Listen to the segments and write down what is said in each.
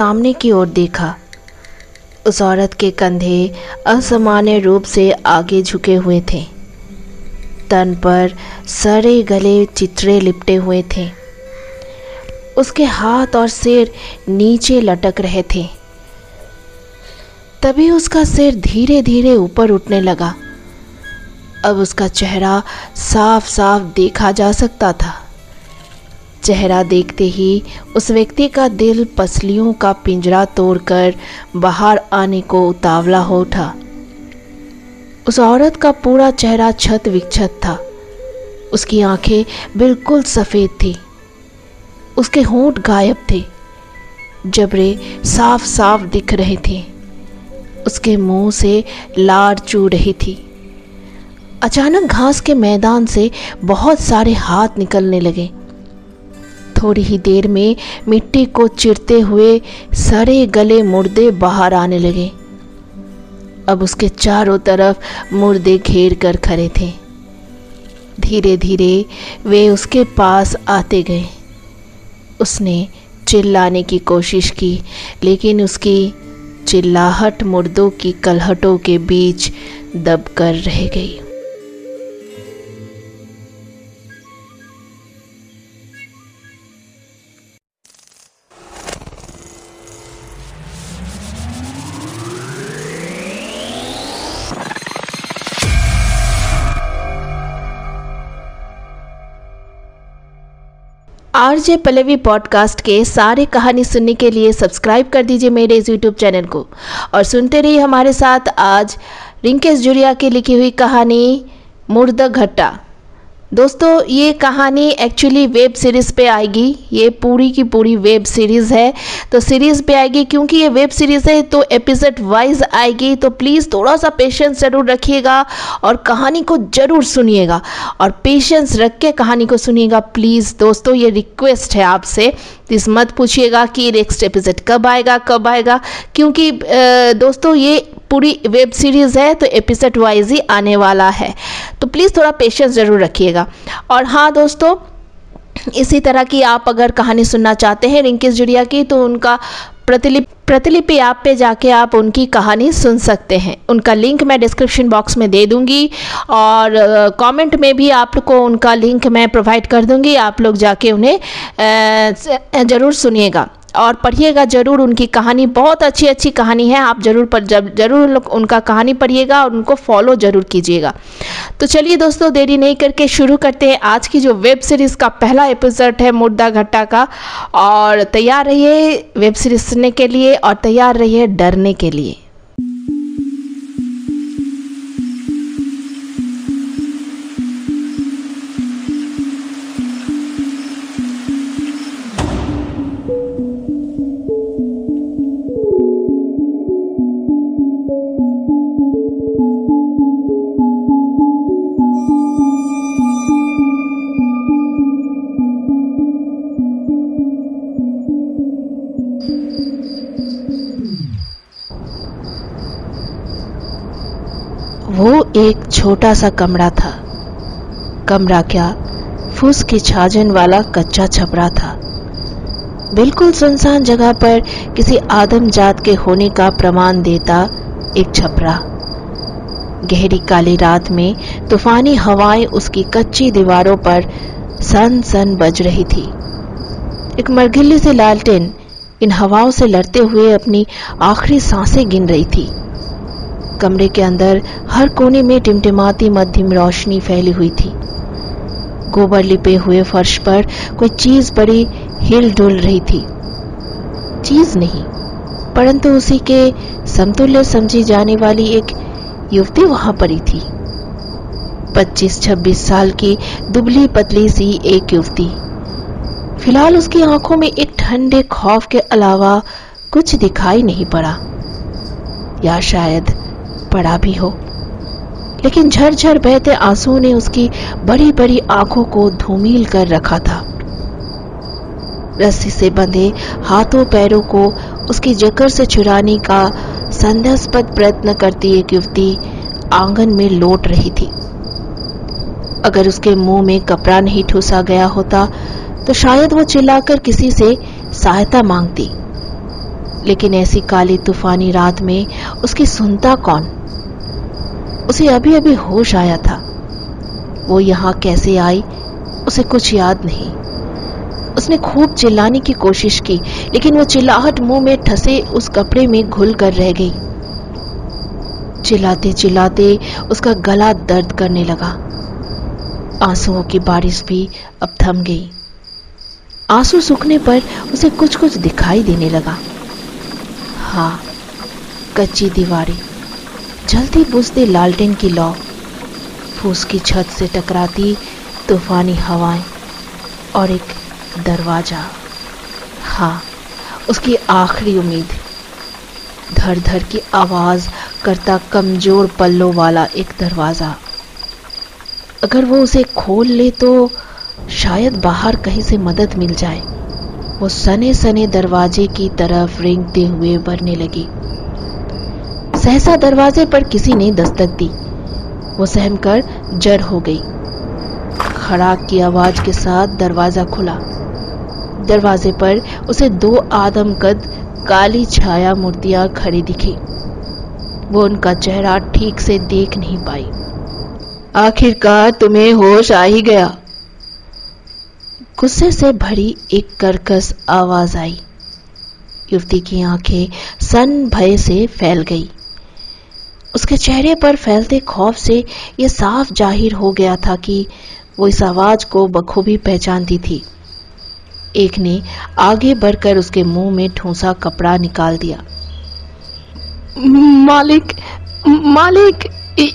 सामने की ओर देखा। उस औरत के कंधे असामान्य रूप से आगे झुके हुए थे। तन पर सरे गले चित्रे लिपटे हुए थे। उसके हाथ और सिर नीचे लटक रहे थे। तभी उसका सिर धीरे धीरे ऊपर उठने लगा। अब उसका चेहरा साफ़ साफ़ देखा जा सकता था। चेहरा देखते ही उस व्यक्ति का दिल पसलियों का पिंजरा तोड़कर बाहर आने को उतावला हो उठा। उस औरत का पूरा चेहरा छत विक्षत था। उसकी आँखें बिल्कुल सफ़ेद थी। उसके होंठ गायब थे। जबरे साफ़ साफ़ दिख रहे थे। उसके मुँह से लार चू रही थी। अचानक घास के मैदान से बहुत सारे हाथ निकलने लगे। थोड़ी ही देर में मिट्टी को चिरते हुए सरे गले मुर्दे बाहर आने लगे। अब उसके चारों तरफ़ मुर्दे घेर कर खड़े थे। धीरे धीरे वे उसके पास आते गए। उसने चिल्लाने की कोशिश की, लेकिन उसकी चिल्लाहट मुर्दों की कलहटों के बीच दबकर रह गई। आरजे पल्लवी पॉडकास्ट के सारे कहानी सुनने के लिए सब्सक्राइब कर दीजिए मेरे इस यूट्यूब चैनल को। और सुनते रहिए हमारे साथ आज रिंकेश जुरिया की लिखी हुई कहानी मुर्द घट्टा। दोस्तों, ये कहानी एक्चुअली वेब सीरीज़ पे आएगी। ये पूरी की पूरी वेब सीरीज़ है। तो सीरीज़ पे आएगी क्योंकि ये वेब सीरीज़ है तो एपिसोड वाइज आएगी। तो प्लीज़ थोड़ा सा पेशेंस ज़रूर रखिएगा और कहानी को ज़रूर सुनिएगा। और पेशेंस रख के कहानी को सुनिएगा। प्लीज़ दोस्तों, ये रिक्वेस्ट है आपसे प्लीज़ मत पूछिएगा कि नेक्स्ट एपिसोड कब आएगा कब आएगा, क्योंकि दोस्तों ये पूरी वेब सीरीज़ है तो एपिसोड वाइज ही आने वाला है। तो प्लीज़ थोड़ा पेशेंस ज़रूर रखिएगा। और हाँ दोस्तों, इसी तरह की आप अगर कहानी सुनना चाहते हैं रिंकेश जुड़िया की तो उनका प्रतिलिपि प्रतिलिपि ऐप पे जाके आप उनकी कहानी सुन सकते हैं। उनका लिंक मैं डिस्क्रिप्शन बॉक्स में दे दूँगी और कमेंट में भी आप को उनका लिंक मैं प्रोवाइड कर दूँगी। आप लोग जाके उन्हें ज़रूर सुनिएगा। और पढ़िएगा ज़रूर, उनकी कहानी बहुत अच्छी अच्छी कहानी है, आप ज़रूर पर, जब, ज़रूर उनका कहानी पढ़िएगा और उनको फॉलो ज़रूर कीजिएगा। तो चलिए दोस्तों, देरी नहीं करके शुरू करते हैं आज की जो वेब सीरीज़ का पहला एपिसोड है मुर्दा घट्टा का। और तैयार रहिए वेब सीरीज़ सुनने के लिए और तैयार रहिए डरने के लिए। वो एक छोटा सा कमरा था। कमरा क्या? फूस की छाजन वाला कच्चा छपरा था। बिल्कुल सुनसान जगह पर किसी आदम जात के होने का प्रमाण देता एक छपरा। गहरी काली रात में तूफानी हवाएँ उसकी कच्ची दीवारों पर सन सन बज रही थी। एक मरगिल्ली से लालटेन इन हवाओं से लड़ते हुए अपनी आखिरी साँसें गिन रही थी। कमरे के अंदर हर कोने में टिमटिमाती मध्यम रोशनी फैली हुई थी। गोबर लिपे हुए फर्श पर कोई चीज़ बड़ी हिल डुल रही थी। चीज़ नहीं, परंतु उसी के समतुल्य समझी जाने वाली एक युवती वहाँ पड़ी थी। 25-26 साल की दुबली पतली सी एक युवती। फ़िलहाल उसकी आँखों में एक ठंडे खौफ के अलावा कुछ दिखाई नहीं पड़ा। या शायद पड़ा भी हो। लेकिन झरझर बहते आँसू ने उसकी बड़ी बड़ी आँखों को धूमिल कर रखा था। रस्सी से बंधे हाथों पैरों को उसकी जकर से छुड़ाने का संदेहास्पद प्रयत्न करती एक युवती आँगन में लौट रही थी। अगर उसके मुँह में कपड़ा नहीं ठूसा गया होता तो शायद वो चिल्लाकर किसी से सहायता मांगती। लेकिन ऐसी काली तूफानी रात में उसकी सुनता कौन? उसे अभी अभी होश आया था। वो यहाँ कैसे आई, उसे कुछ याद नहीं। उसने खूब चिल्लाने की कोशिश की, लेकिन वो चिल्लाहट मुँह में ठसे उस कपड़े में घुल कर रह गई। चिल्लाते चिल्लाते उसका गला दर्द करने लगा। आंसुओं की बारिश भी अब थम गई। आँसू सूखने पर उसे कुछ कुछ दिखाई देने लगा। हाँ कच्ची दीवारें। जलती बुझती लालटेन की लौ। फूस की छत से टकराती तूफानी हवाएँ और एक दरवाज़ा। हाँ उसकी आखिरी उम्मीद। धर धर की आवाज़ करता कमज़ोर पल्लों वाला एक दरवाज़ा। अगर वो उसे खोल ले तो शायद बाहर कहीं से मदद मिल जाए। वो सने सने दरवाजे की तरफ़ रेंगते हुए बढ़ने लगी। सहसा दरवाजे पर किसी ने दस्तक दी। वो सहम कर जड़ हो गई। खड़ाक की आवाज़ के साथ दरवाज़ा खुला। दरवाजे पर उसे दो आदम कद काली छाया मूर्तियाँ खड़ी दिखी। वो उनका चेहरा ठीक से देख नहीं पाई। आखिरकार तुम्हें होश आ ही गया। गुस्से से भरी एक कर्कश आवाज़ आई। युवती की आँखें सन भय से फैल गई। उसके चेहरे पर फैलते खौफ से यह साफ़ ज़ाहिर हो गया था कि वो इस आवाज़ को बखूबी पहचानती थी। एक ने आगे बढ़कर उसके मुँह में ठूसा कपड़ा निकाल दिया। मालिक मालिक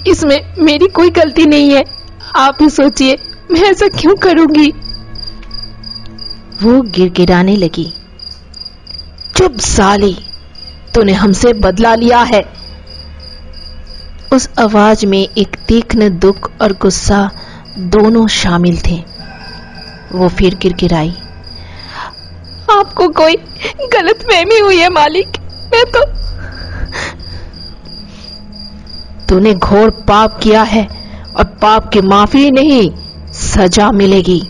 इसमें मेरी कोई गलती नहीं है। आप ही सोचिए मैं ऐसा क्यों करूँगी? वो गिड़गिड़ाने लगी। चुप साली तूने हमसे बदला लिया है। उस आवाज़ में एक तीक्ष्ण दुख और गुस्सा दोनों शामिल थे। वो फिर गिड़गिड़ाई आपको कोई गलत फहमी हुई है मालिक। मैं तो तूने घोर पाप किया है और पाप की माफ़ी नहीं सजा मिलेगी।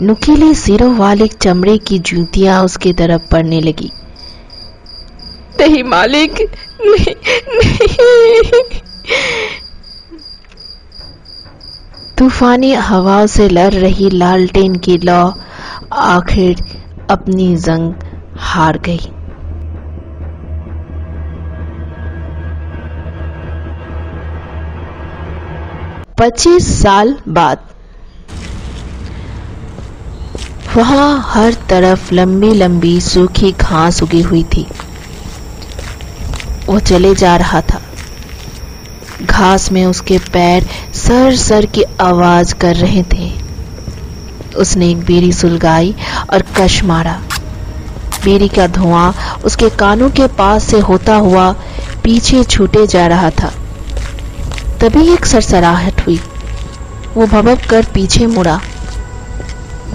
नुकीले सिरों वाले चमड़े की जूतियाँ उसकी तरफ़ पड़ने लगी। नहीं मालिक? नहीं नहीं। तूफानी हवाओं से लड़ रही लालटेन की लौ आखिर अपनी जंग हार गई। पच्चीस साल बाद। वहाँ हर तरफ़ लंबी लंबी सूखी घास उगी हुई थी। वो चले जा रहा था। घास में उसके पैर सर सर की आवाज़ कर रहे थे। उसने एक बीड़ी सुलगाई और कश मारा। बीड़ी का धुआँ उसके कानों के पास से होता हुआ पीछे छूटे जा रहा था। तभी एक सरसराहट हुई। वो भबक कर पीछे मुड़ा।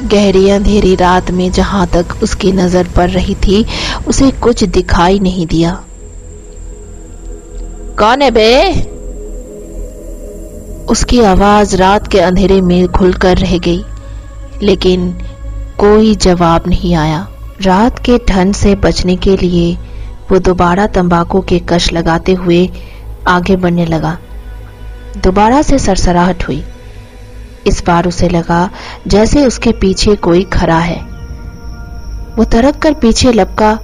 गहरी अंधेरी रात में जहाँ तक उसकी नज़र पड़ रही थी, उसे कुछ दिखाई नहीं दिया। कौन है बे? उसकी आवाज़ रात के अंधेरे में खुलकर रह गई, लेकिन कोई जवाब नहीं आया। रात के ठंड से बचने के लिए वो दोबारा तंबाकू के कश लगाते हुए आगे बढ़ने लगा। दोबारा से सरसराहट हुई। इस बार उसे लगा जैसे उसके पीछे कोई खड़ा है। वो तरक कर पीछे लपका,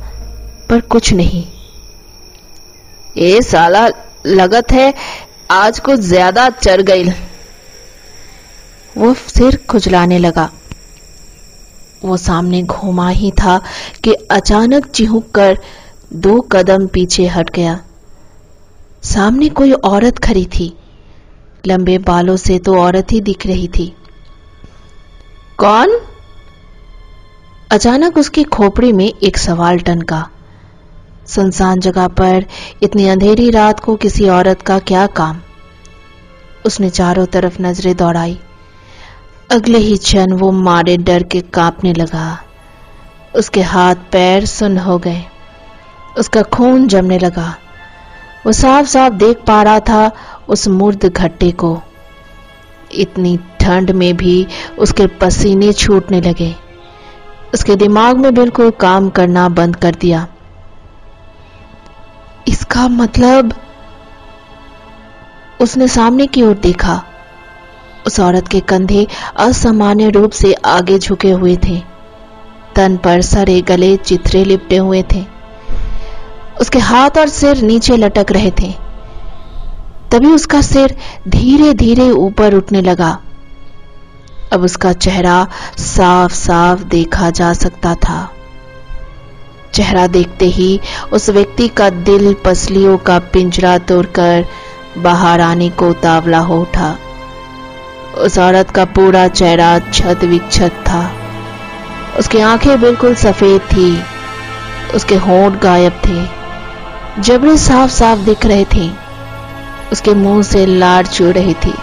पर कुछ नहीं। ए साला लगत है, आज कुछ ज़्यादा चर गई। वो सिर खुजलाने लगा। वो सामने घूमा ही था कि अचानक चिहुक कर दो कदम पीछे हट गया। सामने कोई औरत खड़ी थी। लंबे बालों से तो औरत ही दिख रही थी। कौन? अचानक उसकी खोपड़ी में एक सवाल टनका। सुनसान जगह पर इतनी अंधेरी रात को किसी औरत का क्या काम? उसने चारों तरफ़ नज़रें दौड़ाई। अगले ही क्षण वो मारे डर के कांपने लगा। उसके हाथ पैर सुन हो गए। उसका खून जमने लगा। वो साफ़ साफ़ देख पा रहा था उस मुर्द घट्टे को। इतनी ठंड में भी उसके पसीने छूटने लगे। उसके दिमाग में बिल्कुल काम करना बंद कर दिया। इसका मतलब उसने सामने की ओर देखा। उस औरत के कंधे असामान्य रूप से आगे झुके हुए थे। तन पर सरे गले चित्रे लिपटे हुए थे। उसके हाथ और सिर नीचे लटक रहे थे। तभी उसका सिर धीरे धीरे ऊपर उठने लगा। अब उसका चेहरा साफ़ साफ़ देखा जा सकता था। चेहरा देखते ही उस व्यक्ति का दिल पसलियों का पिंजरा तोड़कर बाहर आने को उतावला हो उठा। उस औरत का पूरा चेहरा छत विक्षत था। उसकी आँखें बिल्कुल सफ़ेद थी। उसके होंठ गायब थे। जबड़े साफ़ साफ़ दिख रहे थे। उसके मुँह से लार चुड़ रही थी।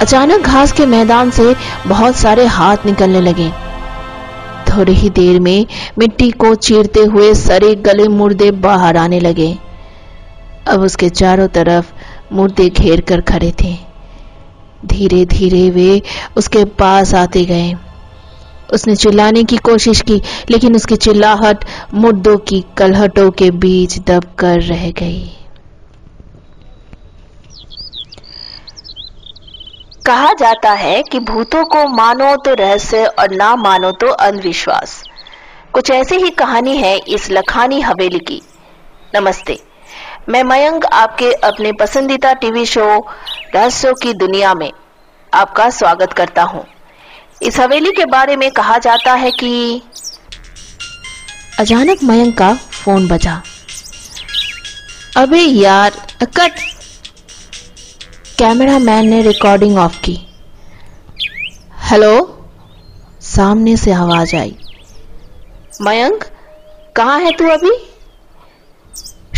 अचानक घास के मैदान से बहुत सारे हाथ निकलने लगे। थोड़ी ही देर में मिट्टी को चीरते हुए सरे गले मुर्दे बाहर आने लगे। अब उसके चारों तरफ़ मुर्दे घेर कर खड़े थे। धीरे धीरे वे उसके पास आते गए। उसने चिल्लाने की कोशिश की, लेकिन उसकी चिल्लाहट मुर्दों की कलहटों के बीच दबकर रह गई। कहा जाता है कि भूतों को मानो तो रहस्य और ना मानो तो अंधविश्वास। कुछ ऐसी ही कहानी है इस लखानी हवेली की। नमस्ते। मैं मयंक आपके अपने पसंदीदा टीवी शो रहस्यों की दुनिया में आपका स्वागत करता हूँ। इस हवेली के बारे में कहा जाता है कि अचानक मयंक का फ़ोन बजा। अबे यार, कट। कैमरा मैन ने रिकॉर्डिंग ऑफ़ की। हेलो सामने से आवाज़ आई। मयंक, कहाँ है तू अभी?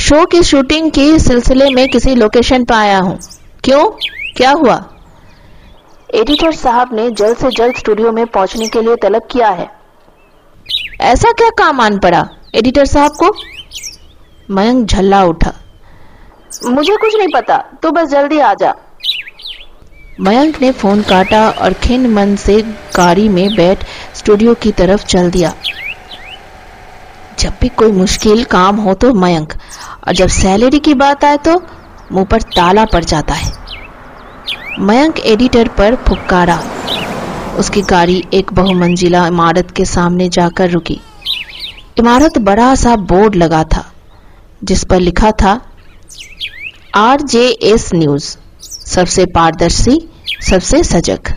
शो की शूटिंग के सिलसिले में किसी लोकेशन पर आया हूँ। क्यों? क्या हुआ? एडिटर साहब ने जल्द से जल्द स्टूडियो में पहुँचने के लिए तलब किया है। ऐसा क्या काम आन पड़ा एडिटर साहब को? मयंक झल्ला उठा। मुझे कुछ नहीं पता, तू बस जल्दी आ जा। मयंक ने फ़ोन काटा और खिन मन से गाड़ी में बैठ स्टूडियो की तरफ़ चल दिया। जब भी कोई मुश्किल काम हो तो मयंक, और जब सैलरी की बात आए तो मुँह पर ताला पड़ जाता है। मयंक एडिटर पर फुक्कारा उसकी गाड़ी एक बहुमंजिला इमारत के सामने जाकर रुकी। इमारत बड़ा सा बोर्ड लगा था, जिस पर लिखा था आर जे एस न्यूज़। सबसे पारदर्शी, सबसे सजग।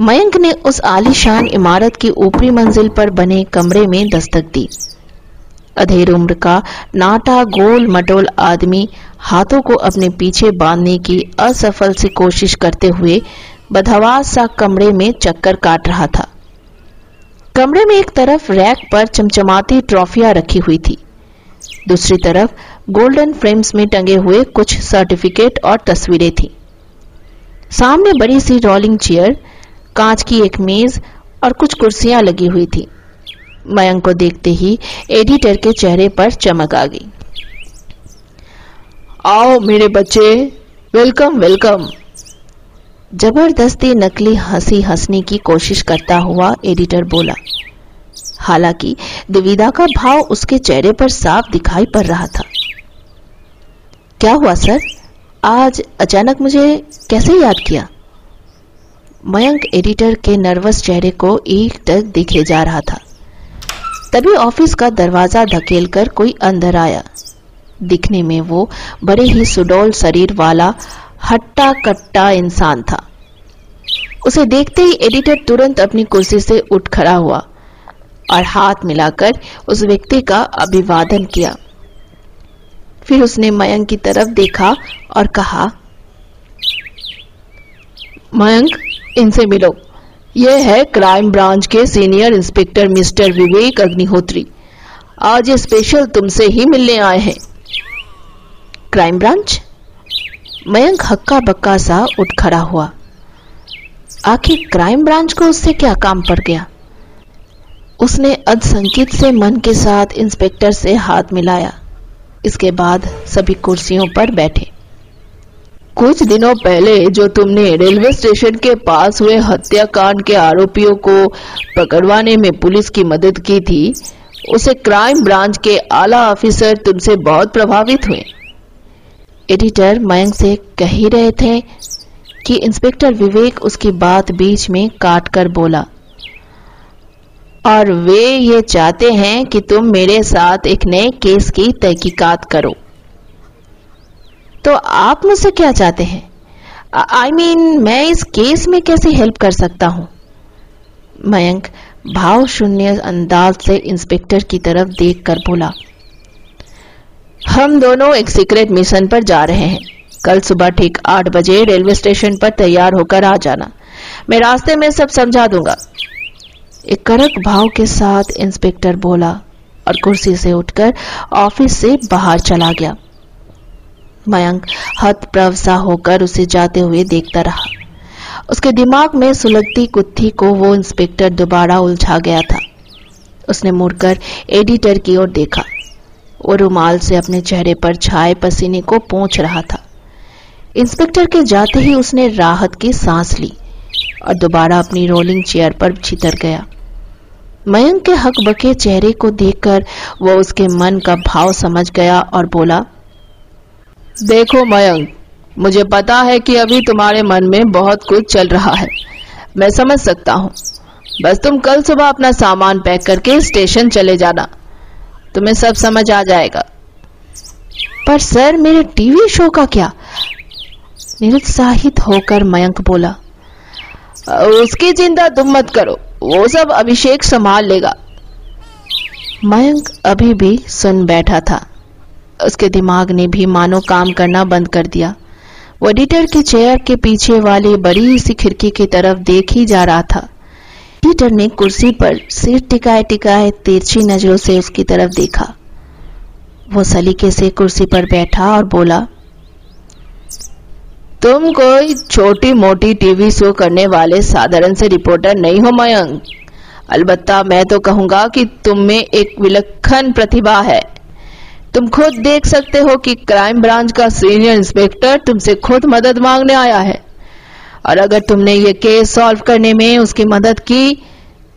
मयंक ने उस आलीशान इमारत की ऊपरी मंजिल पर बने कमरे में दस्तक दी। अधेर उम्र का नाटा गोल मटोल आदमी हाथों को अपने पीछे बांधने की असफल सी कोशिश करते हुए बदहवास सा कमरे में चक्कर काट रहा था। कमरे में एक तरफ़ रैक पर चमचमाती ट्रॉफियाँ रखी हुई थी। दूसरी तरफ़ गोल्डन फ्रेम्स में टंगे हुए कुछ सर्टिफिकेट और तस्वीरें थी। सामने बड़ी सी रोलिंग चेयर, कांच की एक मेज और कुछ कुर्सियाँ लगी हुई थी। मयंक को देखते ही एडिटर के चेहरे पर चमक आ गई। आओ मेरे बच्चे, वेलकम वेलकम। ज़बरदस्ती नकली हँसी हंसने की कोशिश करता हुआ एडिटर बोला, हालाँकि दुविधा का भाव उसके चेहरे पर साफ़ दिखाई पड़ रहा था। क्या हुआ, सर? आज अचानक मुझे कैसे याद किया? मयंक एडिटर के नर्वस चेहरे को एक टक दिखे जा रहा था। तभी ऑफ़िस का दरवाज़ा धकेलकर कोई अंदर आया। दिखने में वो बड़े ही सुडौल शरीर वाला हट्टा कट्टा इंसान था। उसे देखते ही एडिटर तुरंत अपनी कुर्सी से उठ खड़ा हुआ और हाथ मिलाकर उस व्यक्ति का अभिवादन किया। फिर उसने मयंक की तरफ़ देखा और कहा, मयंक, इनसे मिलो। यह है क्राइम ब्रांच के senior inspector mister Vivek Agnihotri. आज ये स्पेशल तुमसे ही मिलने आए हैं। Crime branch? मयंक हक्का बक्का सा उठ खड़ा हुआ। आखिर क्राइम ब्रांच को उससे क्या काम पड़ गया? उसने अधसंकित से मन के साथ इंस्पेक्टर से हाथ मिलाया। इसके बाद सभी कुर्सियों पर बैठे। कुछ दिनों पहले जो तुमने रेलवे स्टेशन के पास हुए हत्याकांड के आरोपियों को पकड़वाने में पुलिस की मदद की थी, उसे क्राइम ब्रांच के आला ऑफिसर तुमसे बहुत प्रभावित हुए। एडिटर मयंक से कह ही रहे थे कि इंस्पेक्टर विवेक उसकी बात बीच में काट कर बोला। और वे ये चाहते हैं कि तुम मेरे साथ एक नए केस की तहकीकात करो। तो आप मुझसे क्या चाहते हैं? आई I मीन mean, मैं इस केस में कैसे हेल्प कर सकता हूँ? मयंक भाव शून्य अंदाज से इंस्पेक्टर की तरफ़ देखकर बोला हम दोनों एक सीक्रेट मिशन पर जा रहे हैं। कल सुबह ठीक आठ बजे रेलवे स्टेशन पर तैयार होकर आ जाना। मैं रास्ते में सब समझा दूँगा। एक कड़क भाव के साथ इंस्पेक्टर बोला और कुर्सी से उठकर ऑफ़िस से बाहर चला गया। मयंक हतप्रभ सा होकर उसे जाते हुए देखता रहा। उसके दिमाग में सुलगती कुत्थी को वो इंस्पेक्टर दोबारा उलझा गया था। उसने मुड़कर एडिटर की ओर देखा। वो रुमाल से अपने चेहरे पर छाए पसीने को पोंछ रहा था। इंस्पेक्टर के जाते ही उसने राहत की सांस ली और दोबारा अपनी रोलिंग चेयर पर छितर गया। मयंक के हक बके चेहरे को देखकर वो उसके मन का भाव समझ गया और बोला, देखो मयंक, मुझे पता है कि अभी तुम्हारे मन में बहुत कुछ चल रहा है। मैं समझ सकता हूँ। बस तुम कल सुबह अपना सामान पैक करके स्टेशन चले जाना। तुम्हें सब समझ आ जाएगा। पर सर, मेरे टीवी शो का क्या? निरुत्साहित होकर मयंक बोला, उसकी चिंता तुम मत करो। वो सब अभिषेक संभाल लेगा। मयंक अभी भी सुन बैठा था। उसके दिमाग ने भी मानो काम करना बंद कर दिया। वो एडिटर की चेयर के पीछे वाली बड़ी सी खिड़की की तरफ़ देख ही जा रहा था। एडिटर ने कुर्सी पर सिर टिकाए टिकाए तिरछी नज़रों से उसकी तरफ़ देखा। वो सलीके से कुर्सी पर बैठा और बोला तुम कोई छोटी मोटी टीवी शो करने वाले साधारण से रिपोर्टर नहीं हो, मयंक। अलबत्ता मैं तो कहूँगा कि तुम में एक विलक्षण प्रतिभा है। तुम खुद देख सकते हो कि क्राइम ब्रांच का सीनियर इंस्पेक्टर तुमसे खुद मदद मांगने आया है। और अगर तुमने ये केस सॉल्व करने में उसकी मदद की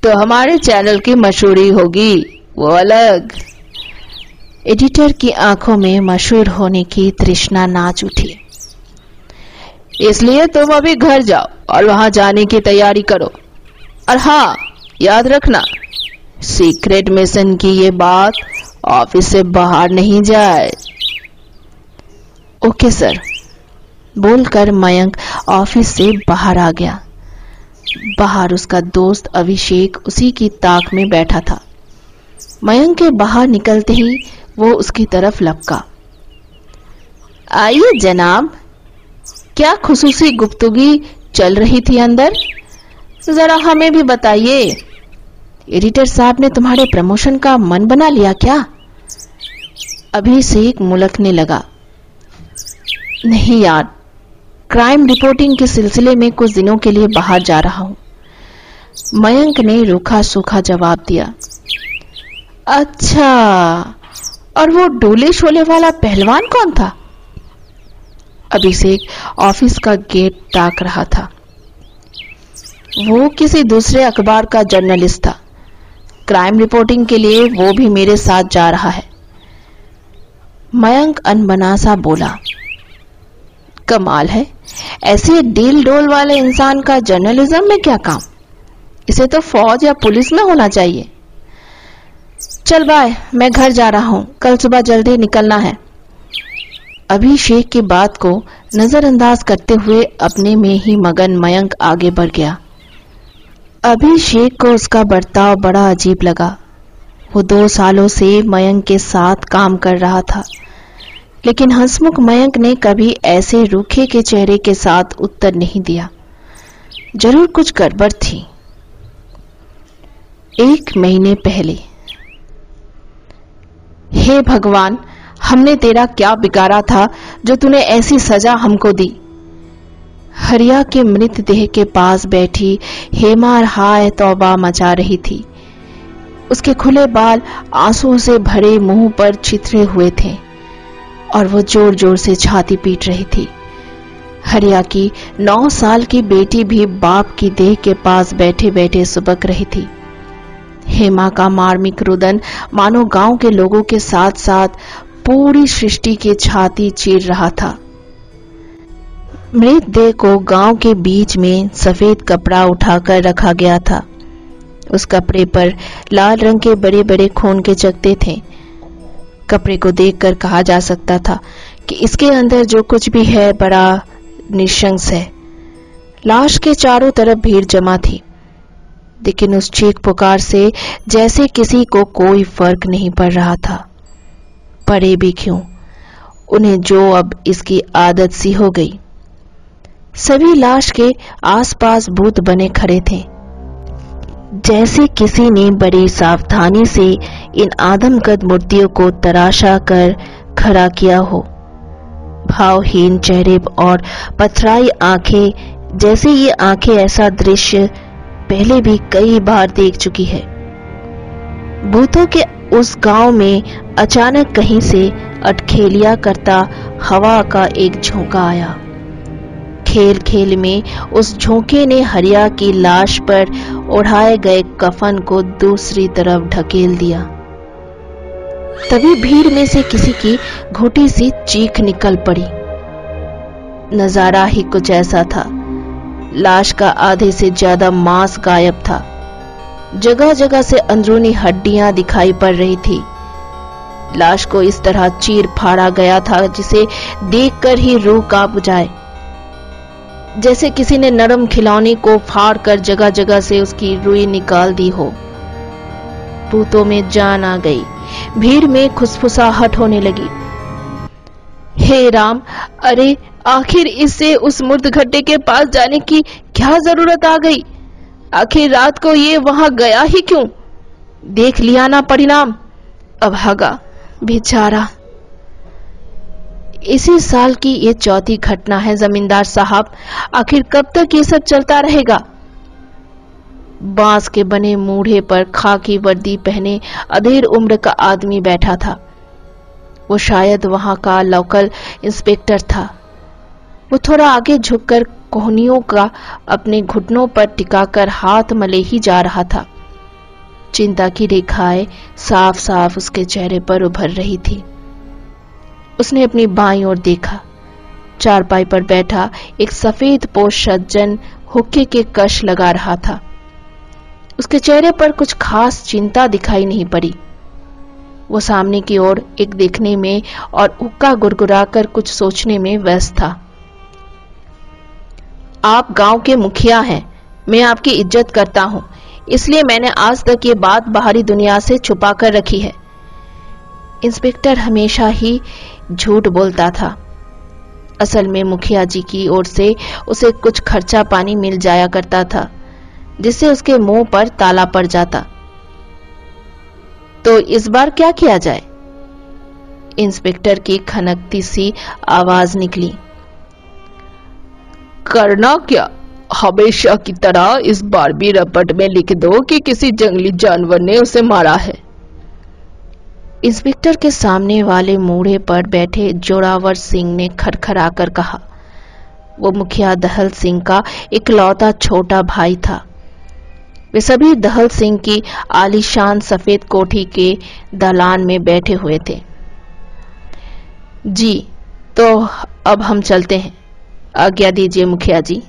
तो हमारे चैनल की मशहूरी होगी, वो अलग। एडिटर की आँखों में मशहूर होने की तृष्णा नाच उठी। इसलिए तुम अभी घर जाओ और वहाँ जाने की तैयारी करो। और हाँ याद रखना सीक्रेट मिशन की ये बात ऑफ़िस से बाहर नहीं जाए। ओके सर बोलकर मयंक ऑफ़िस से बाहर आ गया। बाहर उसका दोस्त अभिषेक उसी की ताक में बैठा था। मयंक के बाहर निकलते ही वो उसकी तरफ़ लपका। आइए जनाब क्या खसूसी गुप्तगी चल रही थी अंदर? जरा हमें भी बताइए। एडिटर साहब ने तुम्हारे प्रमोशन का मन बना लिया क्या? अभिषेक मुलकने लगा। नहीं यार, क्राइम रिपोर्टिंग के सिलसिले में कुछ दिनों के लिए बाहर जा रहा हूँ। मयंक ने रूखा सूखा जवाब दिया। अच्छा और वो डोले शोले वाला पहलवान कौन था? अभिषेक ऑफ़िस का गेट ताक रहा था। वो किसी दूसरे अखबार का जर्नलिस्ट था। क्राइम रिपोर्टिंग के लिए वो भी मेरे साथ जा रहा है। मयंक अनबनासा बोला, कमाल है। ऐसे डील डोल वाले इंसान का जर्नलिज्म में क्या काम? इसे तो फौज या पुलिस में होना चाहिए। चल बाय, मैं घर जा रहा हूँ। कल सुबह जल्दी निकलना है। अभिषेक की बात को नजरअंदाज करते हुए अपने में ही मगन मयंक आगे बढ़ गया। अभिषेक को उसका बर्ताव बड़ा अजीब लगा। वो दो सालों से मयंक के साथ काम कर रहा था, लेकिन हंसमुख मयंक ने कभी ऐसे रूखे के चेहरे के साथ उत्तर नहीं दिया। ज़रूर कुछ गड़बड़ थी। एक महीने पहले। हे भगवान हमने तेरा क्या बिगाड़ा था जो तूने ऐसी सजा हमको दी? हरिया के मृतदेह के पास बैठी हेमा हाय तौबा मचा रही थी। उसके खुले बाल आंसुओं से भरे मुँह पर छितरे हुए थे और वो ज़ोर ज़ोर से छाती पीट रही थी। हरिया की नौ साल की बेटी भी बाप की देह के पास बैठे बैठे सुबक रही थी। हेमा का मार्मिक रुदन मानो गाँव के लोगों के साथ साथ पूरी सृष्टि की छाती चीर रहा था। मृतदेह को गाँव के बीच में सफ़ेद कपड़ा उठाकर रखा गया था। उस कपड़े पर लाल रंग के बड़े बड़े खून के चकते थे। कपड़े को देखकर कहा जा सकता था कि इसके अंदर जो कुछ भी है, बड़ा निशंस है। लाश के चारों तरफ़ भीड़ जमा थी। लेकिन उस चीख पुकार से जैसे किसी को कोई फ़र्क नहीं पड़ रहा था। पड़े भी क्यों? उन्हें जो अब इसकी आदत सी हो गई। सभी लाश के आसपास भूत बने खड़े थे। जैसे किसी ने बड़ी सावधानी से इन आदमकद मूर्तियों को तराशा कर खड़ा किया हो। भावहीन चेहरे और पथराई आँखें, जैसे ये आँखें ऐसा दृश्य पहले भी कई बार देख चुकी है। भूतों के उस गाँव में अचानक कहीं से अटखेलिया करता हवा का एक झोंका आया। खेल खेल में उस झोंके ने हरिया की लाश पर उड़ाए गए कफन को दूसरी तरफ़ ढकेल दिया। तभी भीड़ में से किसी की घोटी सी चीख निकल पड़ी। नज़ारा ही कुछ ऐसा था। लाश का आधे से ज़्यादा मांस गायब था। जगह जगह से अंदरूनी हड्डियाँ दिखाई पड़ रही थी। लाश को इस तरह चीर फाड़ा गया था, जिसे देखकर ही रूह काँप जाए। जैसे किसी ने नरम खिलौने को फाड़ कर जगह जगह से उसकी रुई निकाल दी हो। भूतों में जान आ गई। भीड़ में खुसफुसाहट होने लगी। हे राम, अरे, आखिर इससे उस मुर्द घट्टे के पास जाने की क्या ज़रूरत आ गई? आखिर रात को ये वहाँ गया ही क्यों? देख लिया ना परिणाम। अब अभागा बेचारा इसी साल की ये चौथी घटना है, जमींदार साहब। आखिर कब तक ये सब चलता रहेगा? बाँस के बने मूढ़े पर खाकी वर्दी पहने अधेर उम्र का आदमी बैठा था। वो शायद वहाँ का लोकल इंस्पेक्टर था। वो थोड़ा आगे झुककर कोहनियों का अपने घुटनों पर टिकाकर हाथ मले ही जा रहा था। चिंता की रेखाएँ साफ़ साफ़ उसके चेहरे पर उभर रही थी। उसने अपनी बाई ओर देखा। चारपाई पर बैठा एक सफ़ेद पोष सज्जन हुक्के के कश लगा रहा था। उसके चेहरे पर कुछ खास चिंता दिखाई नहीं पड़ी। वो सामने की ओर एक देखने में और हुक्का गुरगुराकर कुछ सोचने में व्यस्त था। आप गाँव के मुखिया हैं। मैं आपकी इज़्ज़त करता हूँ। इसलिए मैंने आज तक ये बात बाहरी दुनिया से छुपा कर रखी है। इंस्पेक्टर हमेशा ही झूठ बोलता था। असल में मुखिया जी की ओर से उसे कुछ खर्चा पानी मिल जाया करता था, जिससे उसके मुँह पर ताला पड़ जाता। तो इस बार क्या किया जाए? इंस्पेक्टर की खनकती सी आवाज़ निकली। करना क्या? हमेशा की तरह इस बार भी रपट में लिख दो कि किसी जंगली जानवर ने उसे मारा है। इंस्पेक्टर के सामने वाले मूढ़े पर बैठे जोरावर सिंह ने खरखराकर कहा, वो मुखिया दहल सिंह का इकलौता छोटा भाई था। वे सभी दहल सिंह की आलीशान सफ़ेद कोठी के दलान में बैठे हुए थे। जी तो अब हम चलते हैं। आज्ञा दीजिए मुखिया जी।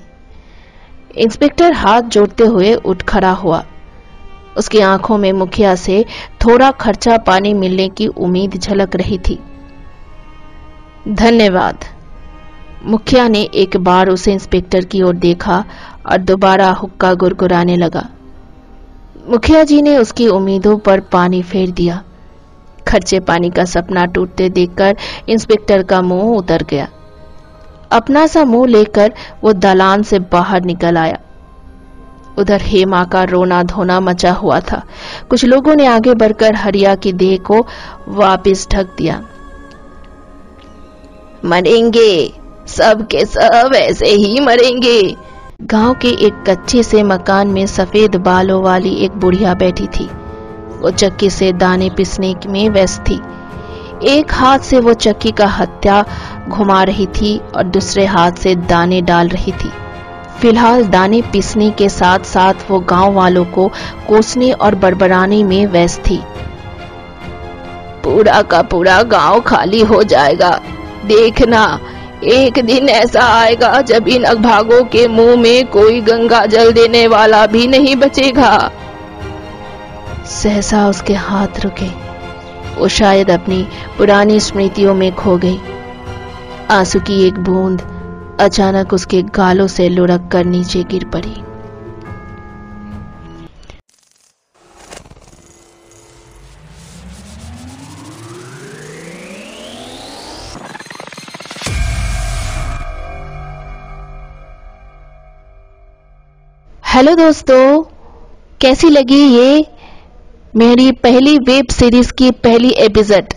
इंस्पेक्टर हाथ जोड़ते हुए उठ खड़ा हुआ। उसकी आँखों में मुखिया से थोड़ा खर्चा पानी मिलने की उम्मीद झलक रही थी। धन्यवाद। मुखिया ने एक बार उसे इंस्पेक्टर की ओर देखा और दोबारा हुक्का गुरगुराने लगा। मुखिया जी ने उसकी उम्मीदों पर पानी फेर दिया। खर्चे पानी का सपना टूटते देखकर इंस्पेक्टर का मुँह उतर गया। अपना सा मुँह लेकर वो दलान से बाहर निकल आया। उधर हेमा का रोना धोना मचा हुआ था। कुछ लोगों ने आगे बढ़कर हरिया की देह को वापस ढक दिया। मरेंगे सब के सब ऐसे ही मरेंगे। गाँव के एक कच्चे से मकान में सफ़ेद बालों वाली एक बुढ़िया बैठी थी। वो चक्की से दाने पिसने में व्यस्त थी। एक हाथ से वो चक्की का हत्या घुमा रही थी और दूसरे हाथ से दाने डाल रही थी। फ़िलहाल दाने पीसने के साथ साथ वो गाँव वालों को कोसने और बड़बड़ाने में व्यस्त थी। पूरा का पूरा गाँव खाली हो जाएगा। देखना, एक दिन ऐसा आएगा जब इन अभागों के मुँह में कोई गंगा जल देने वाला भी नहीं बचेगा। सहसा उसके हाथ रुके। वो शायद अपनी पुरानी स्मृतियों में खो गई। आँसू की एक बूंद अचानक उसके गालों से लुढ़क कर नीचे गिर पड़ी। हेलो दोस्तों, कैसी लगी ये मेरी पहली वेब सीरीज़ की पहली एपिसोड।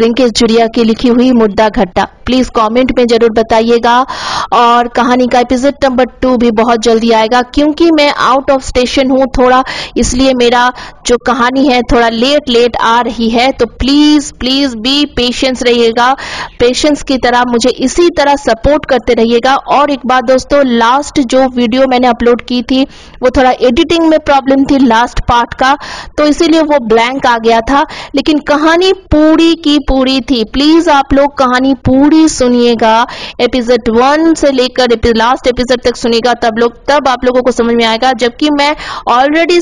रिंकेश जुड़िया की लिखी हुई मुद्दा घट्टा प्लीज़ कमेंट में ज़रूर बताइएगा। और कहानी का एपिसोड नंबर टू भी बहुत जल्दी आएगा, क्योंकि मैं आउट ऑफ़ स्टेशन हूँ थोड़ा, इसलिए मेरा जो कहानी है थोड़ा लेट लेट आ रही है। तो प्लीज़ प्लीज़ बी पेशेंस रहिएगा। पेशेंस की तरह मुझे इसी तरह सपोर्ट करते रहिएगा। और एक बात दोस्तों लास्ट जो वीडियो मैंने अपलोड की थी, वो थोड़ा एडिटिंग में प्रॉब्लम थी लास्ट पार्ट का तो इसीलिए वो ब्लैंक आ गया था। लेकिन कहानी पूरी की पूरी थी। प्लीज़ आप लोग कहानी पूरी सुनिएगा। एपिसोड वन से लेकर लास्ट एपिसोड तक सुनिएगा तब लोग तब आप लोगों को समझ में आएगा। जबकि मैं ऑलरेडी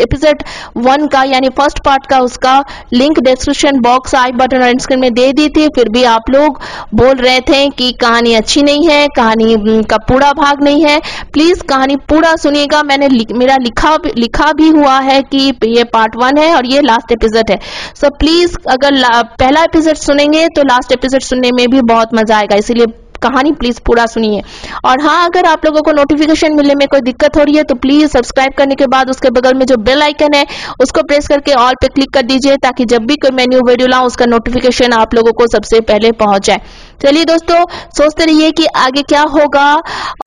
एपिसोड वन का यानी फ़र्स्ट पार्ट का उसका link description box I button और स्क्रीन में दे दी थी। फिर भी आप लोग बोल रहे थे कि कहानी अच्छी नहीं है कहानी का पूरा भाग नहीं है। प्लीज़ कहानी पूरा सुनिएगा। मैंने मेरा लिखा लिखा भी हुआ है कि ये पार्ट वन है और ये लास्ट एपिसोड है। सो so, प्लीज़ अगर पहला एपिसोड सुनेंगे तो लास्ट एपिसोड सुनने में भी बहुत मज़ा आएगा, इसीलिए कहानी प्लीज़ पूरा सुनिए। और हाँ अगर आप लोगों को नोटिफिकेशन मिलने में कोई दिक्कत हो रही है तो प्लीज़ सब्सक्राइब करने के बाद उसके बगल में जो बेल आइकन है, उसको प्रेस करके ऑल पे क्लिक कर दीजिए, ताकि जब भी कोई मैं न्यू वीडियो लाऊं, उसका नोटिफिकेशन आप लोगों को सबसे पहले पहुँच जाए। चलिए दोस्तों, सोचते रहिए कि आगे क्या होगा।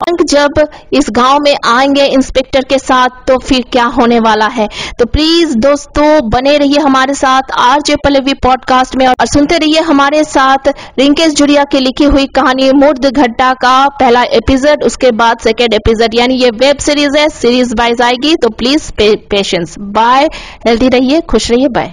अंक जब इस गाँव में आएँगे इंस्पेक्टर के साथ तो फिर क्या होने वाला है? तो प्लीज़ दोस्तों, बने रहिए हमारे साथ आरजे पलेवी पॉडकास्ट में और सुनते रहिए हमारे साथ रिंकेश जुड़िया की लिखी हुई कहानी मूर्द घट्टा का पहला एपिसोड उसके बाद सेकेंड एपिसोड यानी ये वेब सीरीज़ है सीरीज़ वाइज आएगी तो प्लीज़ पेशेंस बाय हेल्थी रहिए, खुश रहिए बाय